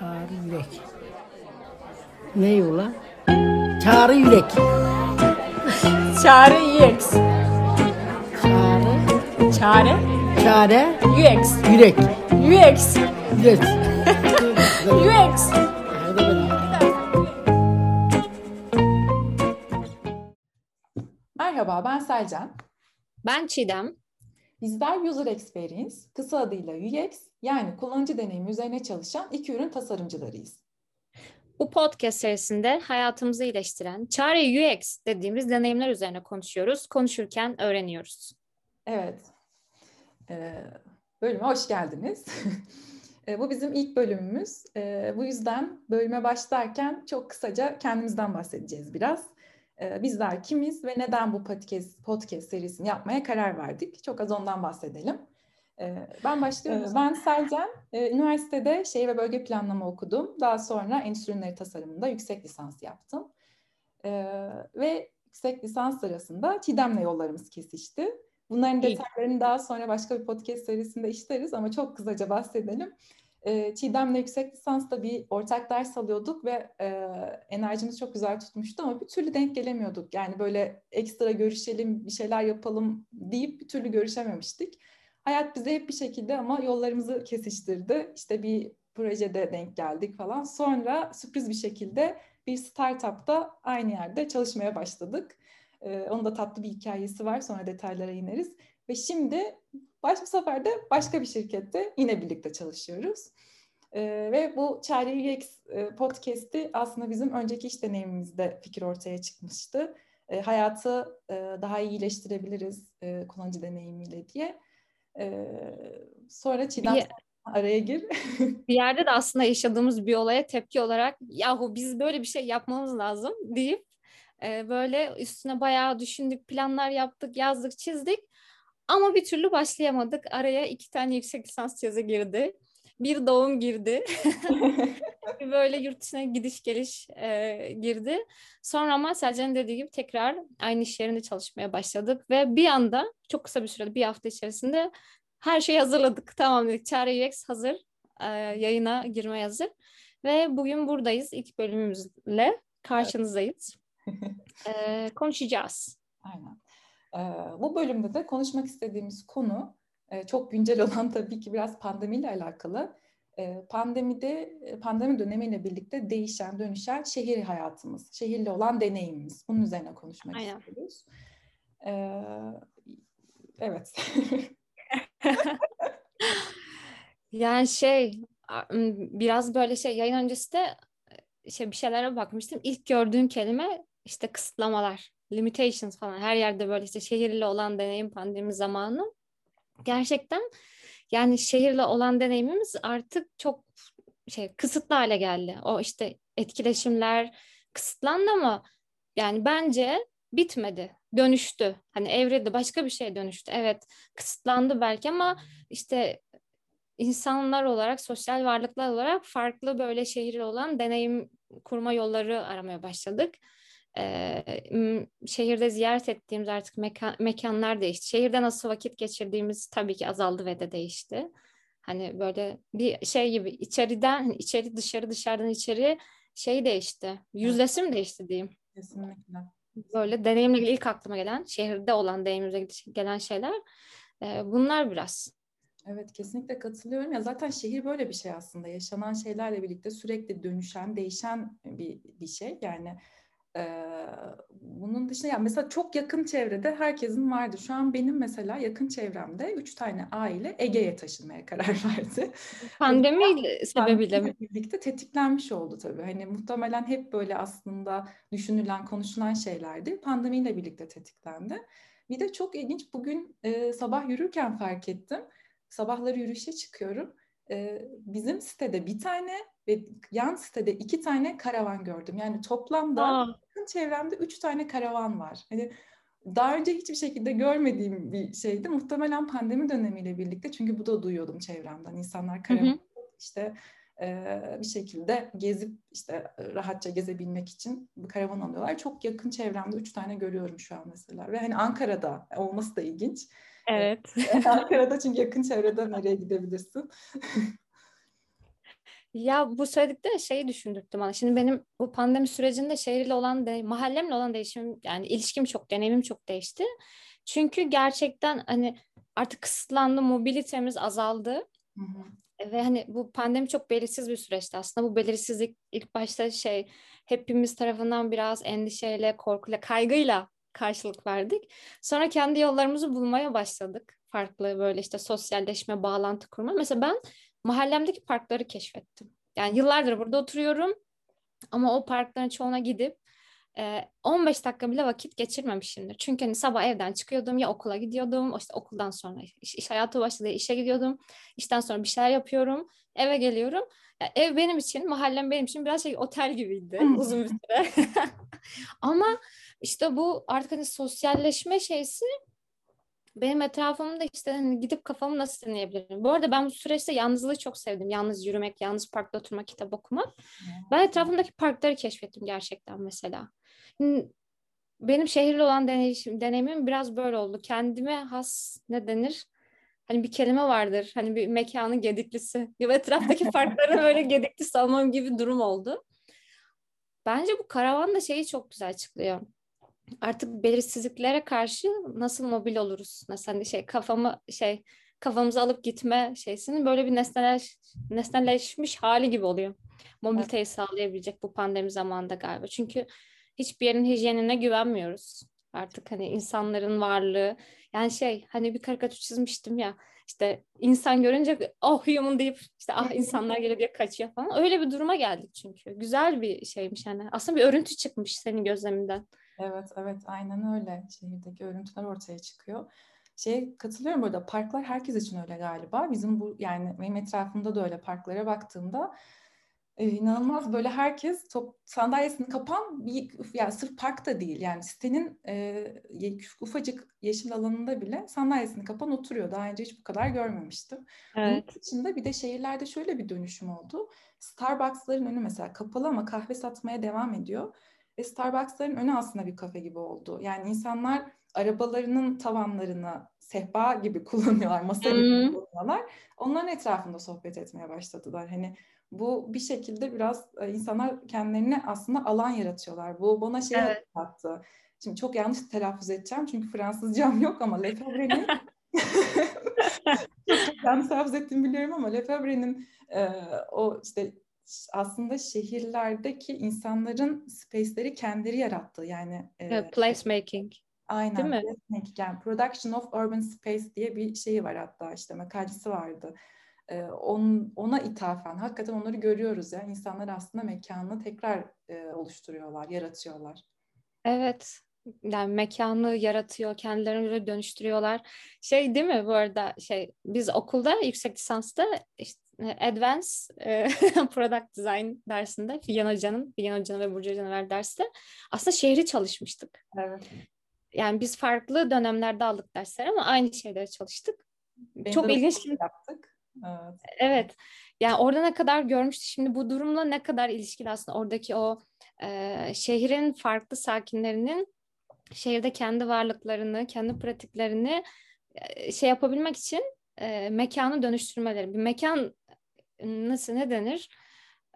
Çağrı Yürek. Ne ulan? Çağrı Yürek. Çare UX. Çağrı. Çare Çare. UX. Yürek. UX. Yürek. UX. Merhaba, ben Selcan. Ben Çiğdem. Bizler User Experience, kısa adıyla UX, yani kullanıcı deneyimi üzerine çalışan iki ürün tasarımcılarıyız. Bu podcast serisinde hayatımızı iyileştiren Çare UX dediğimiz deneyimler üzerine konuşuyoruz. Konuşurken öğreniyoruz. Evet, ee, bölüme hoş geldiniz. E, bu bizim ilk bölümümüz. E, bu yüzden bölüme başlarken çok kısaca kendimizden bahsedeceğiz biraz. E, bizler kimiz ve neden bu podcast, podcast serisini yapmaya karar verdik? Çok az ondan bahsedelim. E, ben başlıyorum. Ben Selcan. E, üniversitede şehir ve bölge planlama okudum. Daha sonra endüstri ürünleri tasarımında yüksek lisans yaptım. E, ve yüksek lisans sırasında Çiğdem'le yollarımız kesişti. Bunların detaylarını daha sonra başka bir podcast serisinde işleriz ama çok kısaca bahsedelim. Ee, Çiğdem'le yüksek lisansta bir ortak ders alıyorduk ve e, enerjimiz çok güzel tutmuştu ama bir türlü denk gelemiyorduk. Yani böyle ekstra görüşelim, bir şeyler yapalım deyip bir türlü görüşememiştik. Hayat bize hep bir şekilde ama yollarımızı kesiştirdi. İşte bir projede denk geldik falan. Sonra sürpriz bir şekilde bir startupta aynı yerde çalışmaya başladık. Ee, onun da tatlı bir hikayesi var. Sonra detaylara ineriz. Ve şimdi baş bu sefer de başka bir şirkette yine birlikte çalışıyoruz. Ee, ve bu Çare UX e, podcast'i aslında bizim önceki iş deneyimimizde fikir ortaya çıkmıştı. E, hayatı e, daha iyi iyileştirebiliriz e, kullanıcı deneyimiyle diye. E, sonra Çiğdem bir, araya gir. bir yerde de aslında yaşadığımız bir olaya tepki olarak yahu biz böyle bir şey yapmamız lazım deyip e, böyle üstüne bayağı düşündük, planlar yaptık, yazdık, çizdik. Ama bir türlü başlayamadık. Araya iki tane yüksek lisans tezi girdi. Bir doğum girdi. böyle yurt dışına gidiş geliş e, girdi. Sonra ama Selcan'ın dediği gibi tekrar aynı iş yerinde çalışmaya başladık. Ve bir anda çok kısa bir sürede bir hafta içerisinde her şeyi hazırladık. Tamam dedik. Çare UX hazır. E, yayına girmeye hazır. Ve bugün buradayız. ilk bölümümüzle karşınızdayız. e, konuşacağız. Aynen. E, bu bölümde de konuşmak istediğimiz konu e, çok güncel olan tabii ki biraz pandemiyle alakalı. E, pandemide, pandemi dönemiyle birlikte değişen, dönüşen şehir hayatımız, şehirle olan deneyimimiz. Bunun üzerine konuşmak Aynen. istiyoruz. E, evet. yani şey, biraz böyle şey yayın öncesi de şey bir şeylere bakmıştım. İlk gördüğüm kelime işte kısıtlamalar, limitations falan her yerde böyle işte şehirle olan deneyim pandemi zamanı. Gerçekten yani şehirle olan deneyimimiz artık çok şey kısıtlı hale geldi. O işte etkileşimler kısıtlandı ama yani bence bitmedi. Dönüştü. Hani evrede başka bir şey dönüştü. Evet kısıtlandı belki ama işte insanlar olarak, sosyal varlıklar olarak farklı böyle şehirle olan deneyim kurma yolları aramaya başladık. Ee, şehirde ziyaret ettiğimiz artık mekan, mekanlar değişti. Şehirde nasıl vakit geçirdiğimiz tabii ki azaldı ve de değişti. Hani böyle bir şey gibi içeriden hani içeri dışarı dışarıdan içeri şey değişti. Yüzlesim değişti diyeyim. Kesinlikle. Böyle deneyimle ilgili ilk aklıma gelen şehirde olan deneyimimize gelen şeyler e, bunlar biraz. Evet kesinlikle katılıyorum. Ya zaten şehir böyle bir şey aslında. Yaşanan şeylerle birlikte sürekli dönüşen, değişen bir bir şey. Yani e, bunun dışında ya mesela çok yakın çevrede herkesin vardı. Şu an benim mesela yakın çevremde üç tane aile Ege'ye taşınmaya karar verdi. Pandemi sebebiyle mi? Birlikte tetiklenmiş oldu tabii. Hani muhtemelen hep böyle aslında düşünülen, konuşulan şeylerdi. Pandemiyle birlikte tetiklendi. Bir de çok ilginç bugün e, sabah yürürken fark ettim sabahları yürüyüşe çıkıyorum. Ee, bizim sitede bir tane ve yan sitede iki tane karavan gördüm. Yani toplamda Aa. Çevremde üç tane karavan var. Hani daha önce hiçbir şekilde görmediğim bir şeydi. Muhtemelen pandemi dönemiyle birlikte çünkü bu da duyuyordum çevremden. İnsanlar karavan hı hı. işte e, bir şekilde gezip işte rahatça gezebilmek için bir karavan alıyorlar. Çok yakın çevremde üç tane görüyorum şu an mesela. Ve hani Ankara'da olması da ilginç. Evet. Ankara'da çünkü yakın çevrede nereye gidebilirsin? Ya bu söyledikleri şeyi düşündürttü bana. Şimdi benim bu pandemi sürecinde şehirle olan, de, mahallemle olan değişim, yani ilişkim çok, deneyimim çok değişti. Çünkü gerçekten hani artık kısıtlandı, mobilitemiz azaldı. Hı hı. Ve hani bu pandemi çok belirsiz bir süreçti aslında. Bu belirsizlik ilk başta şey hepimiz tarafından biraz endişeyle, korkuyla, kaygıyla karşılık verdik. Sonra kendi yollarımızı bulmaya başladık. Farklı böyle işte sosyalleşme, bağlantı kurma. Mesela ben mahallemdeki parkları keşfettim. Yani yıllardır burada oturuyorum ama o parkların çoğuna gidip 15 dakika bile vakit geçirmemişimdir. Çünkü hani sabah evden çıkıyordum ya okula gidiyordum. işte okuldan sonra iş, iş hayatı başladı işe gidiyordum. İşten sonra bir şeyler yapıyorum. Eve geliyorum. Yani ev benim için, mahallem benim için biraz şey otel gibiydi uzun bir süre. Ama işte bu artık hani sosyalleşme şeysi benim etrafımda işte hani gidip kafamı nasıl dinleyebilirim? Bu arada ben bu süreçte yalnızlığı çok sevdim. Yalnız yürümek, yalnız parkta oturmak, kitap okumak. Ben etrafımdaki parkları keşfettim gerçekten mesela. Benim şehirli olan deneyim, deneyimim biraz böyle oldu. Kendime has ne denir? Hani bir kelime vardır. Hani bir mekanın gediklisi. Gibi etraftaki parklara böyle gedikli salmam gibi durum oldu. Bence bu karavan da şeyi çok güzel açıklıyor artık belirsizliklere karşı nasıl mobil oluruz? Nasıl hani şey kafamı şey kafamızı alıp gitme şeysinin böyle bir nesneleş, nesneleşmiş hali gibi oluyor. Mobiliteyi evet. sağlayabilecek bu pandemi zamanında galiba. Çünkü hiçbir yerin hijyenine güvenmiyoruz. Artık hani insanların varlığı yani şey hani bir karikatür çizmiştim ya işte insan görünce oh human deyip işte ah insanlar geliyor diye kaçıyor falan. Öyle bir duruma geldik çünkü. Güzel bir şeymiş yani. Aslında bir örüntü çıkmış senin gözleminden. Evet, evet aynen öyle. Şehirdeki örüntüler ortaya çıkıyor. Şey katılıyorum burada parklar herkes için öyle galiba. Bizim bu yani benim etrafımda da öyle parklara baktığımda e, inanılmaz böyle herkes top sandalyesini kapan bir yani sırf park da değil yani sitenin e, ufacık yeşil alanında bile sandalyesini kapan oturuyor. Daha önce hiç bu kadar görmemiştim. Evet. Bunun dışında bir de şehirlerde şöyle bir dönüşüm oldu. Starbucks'ların önü mesela kapalı ama kahve satmaya devam ediyor. Ve Starbucks'ların önü aslında bir kafe gibi oldu. Yani insanlar arabalarının tavanlarını sehpa gibi kullanıyorlar, masa gibi kullanıyorlar. Onların etrafında sohbet etmeye başladılar. Hani bu bir şekilde biraz e, insanlar kendilerine aslında alan yaratıyorlar. Bu bana şey evet. hatırlattı. Şimdi çok yanlış telaffuz edeceğim çünkü Fransızcam yok ama Lefebvre'nin yanlış telaffuz ettiğimi biliyorum ama Lefebvre'nin e, o işte aslında şehirlerdeki insanların space'leri kendileri yarattı. Yani e, placemaking. Aynen. Değil mi? Placemaking. Yani Production of Urban Space diye bir şeyi var hatta işte makalesi vardı. E, on, ona ithafen hakikaten onları görüyoruz ya. İnsanlar aslında mekanını tekrar e, oluşturuyorlar, yaratıyorlar. Evet yani mekanı yaratıyor, kendilerini böyle dönüştürüyorlar. Şey değil mi bu arada şey biz okulda yüksek lisansta işte Advanced e, Product Design dersinde Figen Hoca'nın, Figen Hoca'nın ve Burcu Hoca'nın verdiği derste aslında şehri çalışmıştık. Evet. Yani biz farklı dönemlerde aldık dersler ama aynı şeylere çalıştık. Benim Çok ilginç. Yaptık. Evet. evet. Yani orada ne kadar görmüştü. Şimdi bu durumla ne kadar ilişkili aslında oradaki o e, şehrin farklı sakinlerinin şehirde kendi varlıklarını, kendi pratiklerini e, şey yapabilmek için e, mekanı dönüştürmeleri. Bir mekan nasıl ne denir?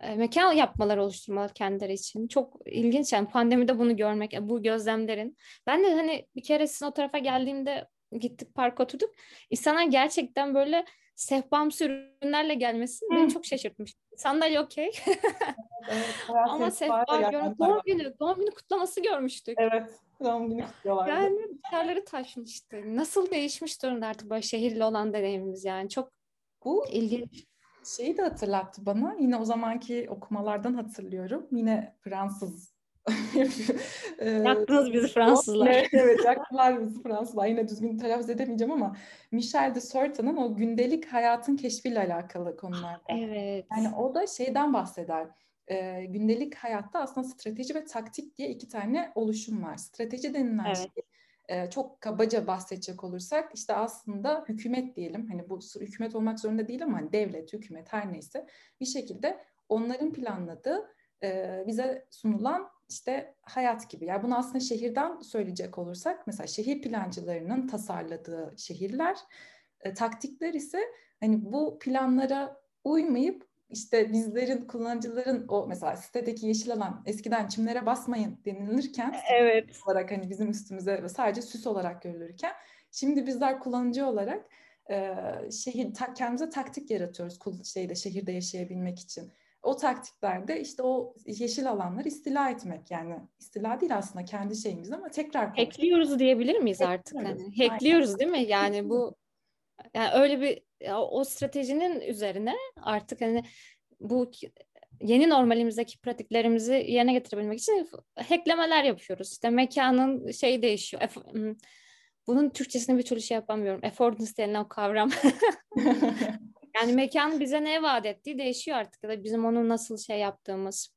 E, mekan yapmaları oluşturmaları kendileri için. Çok ilginç yani pandemide bunu görmek, bu gözlemlerin. Ben de hani bir kere sizin o tarafa geldiğimde gittik park oturduk. İnsanlar gerçekten böyle sehpamsı ürünlerle gelmesi beni çok şaşırtmış. Sandalye okey. evet, Ama sehpa görmek, doğum günü, doğum günü kutlaması görmüştük. Evet, doğum günü kutluyorlardı. Yani yerleri taşmıştı. Nasıl değişmiş durumda artık böyle şehirli olan deneyimimiz yani. Çok bu ilginç. Şeyi de hatırlattı bana. Yine o zamanki okumalardan hatırlıyorum. Yine Fransız Yaktınız bizi Fransızlar. Evet, evet yaktılar bizi Fransızlar. Yine düzgün telaffuz edemeyeceğim ama Michel de Certeau'nun o gündelik hayatın keşfiyle alakalı konular. Evet. Yani o da şeyden bahseder. E, gündelik hayatta aslında strateji ve taktik diye iki tane oluşum var. Strateji denilen evet. şey e, çok kabaca bahsedecek olursak işte aslında hükümet diyelim hani bu hükümet olmak zorunda değil ama hani devlet, hükümet her neyse bir şekilde onların planladığı e, bize sunulan işte hayat gibi. Yani bunu aslında şehirden söyleyecek olursak mesela şehir plancılarının tasarladığı şehirler, e, taktikler ise hani bu planlara uymayıp işte bizlerin kullanıcıların o mesela sitedeki yeşil alan eskiden çimlere basmayın denilirken Evet. olarak hani bizim üstümüze sadece süs olarak görülürken şimdi bizler kullanıcı olarak e, şehir ta, kendimize taktik yaratıyoruz şeyde şehirde yaşayabilmek için. O taktiklerde işte o yeşil alanları istila etmek yani istila değil aslında kendi şeyimiz ama tekrar hackliyoruz diyebilir miyiz artık? Hani hackliyoruz değil mi? Yani bu yani öyle bir o stratejinin üzerine artık hani bu yeni normalimizdeki pratiklerimizi yerine getirebilmek için hacklemeler yapıyoruz. İşte mekanın şey değişiyor. Bunun Türkçesini bir türlü şey yapamıyorum. Affordance denilen o kavram. yani mekan bize ne vaat ettiği değişiyor artık. Ya da bizim onu nasıl şey yaptığımız,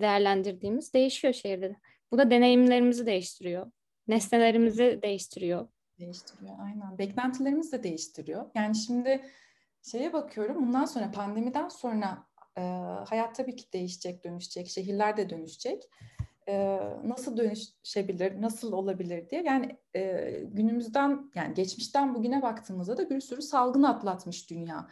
değerlendirdiğimiz değişiyor şehirde. Bu da deneyimlerimizi değiştiriyor. Nesnelerimizi değiştiriyor. Değiştiriyor aynen. Beklentilerimizi de değiştiriyor. Yani şimdi şeye bakıyorum bundan sonra pandemiden sonra e, hayat tabii ki değişecek, dönüşecek. Şehirler de dönüşecek. E, nasıl dönüşebilir, nasıl olabilir diye. Yani e, günümüzden yani geçmişten bugüne baktığımızda da bir sürü salgın atlatmış dünya.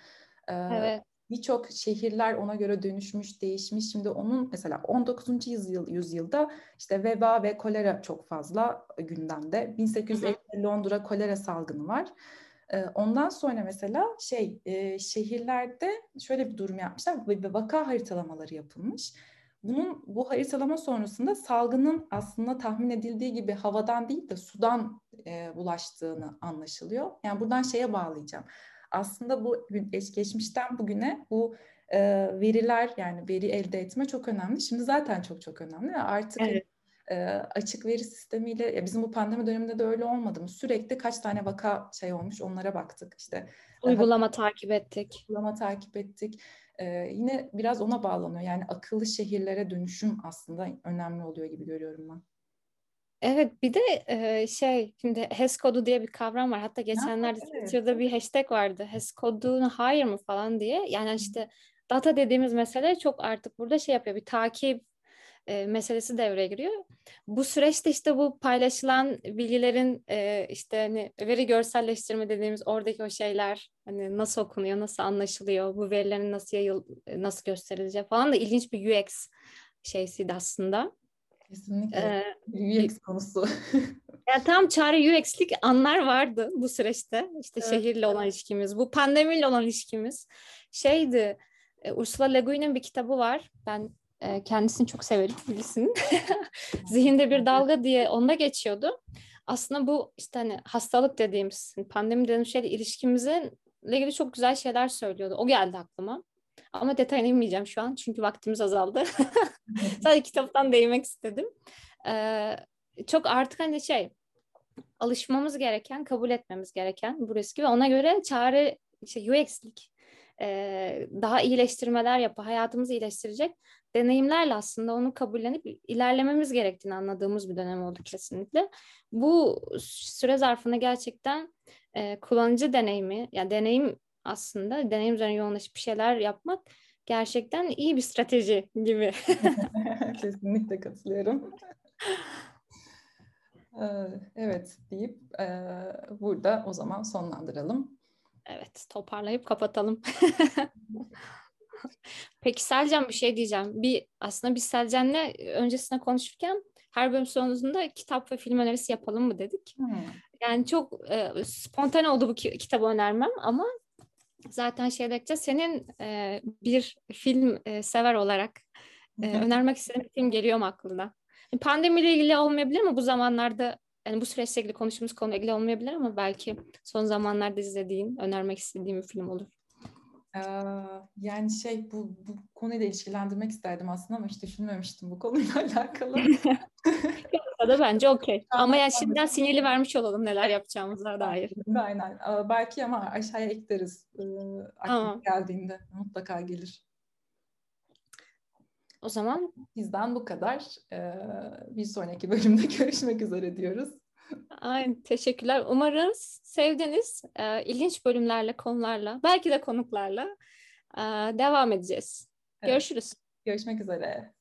E, evet birçok şehirler ona göre dönüşmüş, değişmiş. Şimdi onun mesela 19. yüzyıl yüzyılda işte veba ve kolera çok fazla gündemde. 1850'de Londra kolera salgını var. Ondan sonra mesela şey şehirlerde şöyle bir durum yapmışlar. Bir vaka haritalamaları yapılmış. Bunun bu haritalama sonrasında salgının aslında tahmin edildiği gibi havadan değil de sudan e, bulaştığını anlaşılıyor. Yani buradan şeye bağlayacağım aslında bu geçmişten bugüne bu e, veriler yani veri elde etme çok önemli. Şimdi zaten çok çok önemli. Artık evet. e, açık veri sistemiyle ya bizim bu pandemi döneminde de öyle olmadı mı? Sürekli kaç tane vaka şey olmuş onlara baktık. İşte uygulama daha, takip ettik. Uygulama takip ettik. Ee, yine biraz ona bağlanıyor. Yani akıllı şehirlere dönüşüm aslında önemli oluyor gibi görüyorum ben. Evet bir de e, şey şimdi HES kodu diye bir kavram var. Hatta geçenlerde evet. Twitter'da bir hashtag vardı. HES kodunu hayır mı falan diye. Yani işte data dediğimiz mesele çok artık burada şey yapıyor. Bir takip e, meselesi devreye giriyor. Bu süreçte işte bu paylaşılan bilgilerin e, işte hani veri görselleştirme dediğimiz oradaki o şeyler hani nasıl okunuyor, nasıl anlaşılıyor, bu verilerin nasıl yayıl, nasıl gösterileceği falan da ilginç bir UX şeysiydi aslında. Kesinlikle. Ee, UX konusu. yani tam çare UX'lik anlar vardı bu süreçte. İşte evet. şehirle olan ilişkimiz, bu pandemiyle olan ilişkimiz. Şeydi, e, Ursula Le Guin'in bir kitabı var. Ben e, kendisini çok severim bilirsin. Zihinde bir dalga diye onda geçiyordu. Aslında bu işte hani hastalık dediğimiz, pandemi dediğimiz şeyle ilişkimizin ilgili çok güzel şeyler söylüyordu. O geldi aklıma. Ama detayına inmeyeceğim şu an çünkü vaktimiz azaldı. Sadece kitaptan değinmek istedim. Ee, çok artık hani şey alışmamız gereken, kabul etmemiz gereken bu riski ve ona göre çare işte UX'lik e, daha iyileştirmeler yapıp hayatımızı iyileştirecek deneyimlerle aslında onu kabullenip ilerlememiz gerektiğini anladığımız bir dönem oldu kesinlikle. Bu süre zarfında gerçekten e, kullanıcı deneyimi, yani deneyim aslında deneyim üzerine yoğunlaşıp bir şeyler yapmak gerçekten iyi bir strateji gibi. Kesinlikle katılıyorum. evet deyip burada o zaman sonlandıralım. Evet toparlayıp kapatalım. Peki Selcan bir şey diyeceğim. Bir aslında biz Selcan'la öncesinde konuşurken her bölüm sonunda kitap ve film önerisi yapalım mı dedik. Hmm. Yani çok e, spontane oldu bu ki, kitabı önermem ama zaten şeydekçe senin e, bir film e, sever olarak e, önermek istediğin bir film geliyor mu aklına? Pandemiyle ilgili olmayabilir mi bu zamanlarda yani bu süreçle ilgili konuştuğumuz konuyla ilgili olmayabilir ama belki son zamanlarda izlediğin, önermek istediğin bir film olur. Ee, yani şey bu, bu konuyla ilişkilendirmek isterdim aslında ama hiç düşünmemiştim bu konuyla alakalı. Ya da bence okey. Ama yani şimdiden sinyali vermiş olalım neler yapacağımıza dair. Aynen. Belki ama aşağıya ekleriz. Ee, tamam. geldiğinde mutlaka gelir. O zaman bizden bu kadar. Ee, bir sonraki bölümde görüşmek üzere diyoruz. Aynen teşekkürler. Umarız sevdiniz. Ee, ilginç bölümlerle, konularla, belki de konuklarla devam edeceğiz. Evet. Görüşürüz. Görüşmek üzere.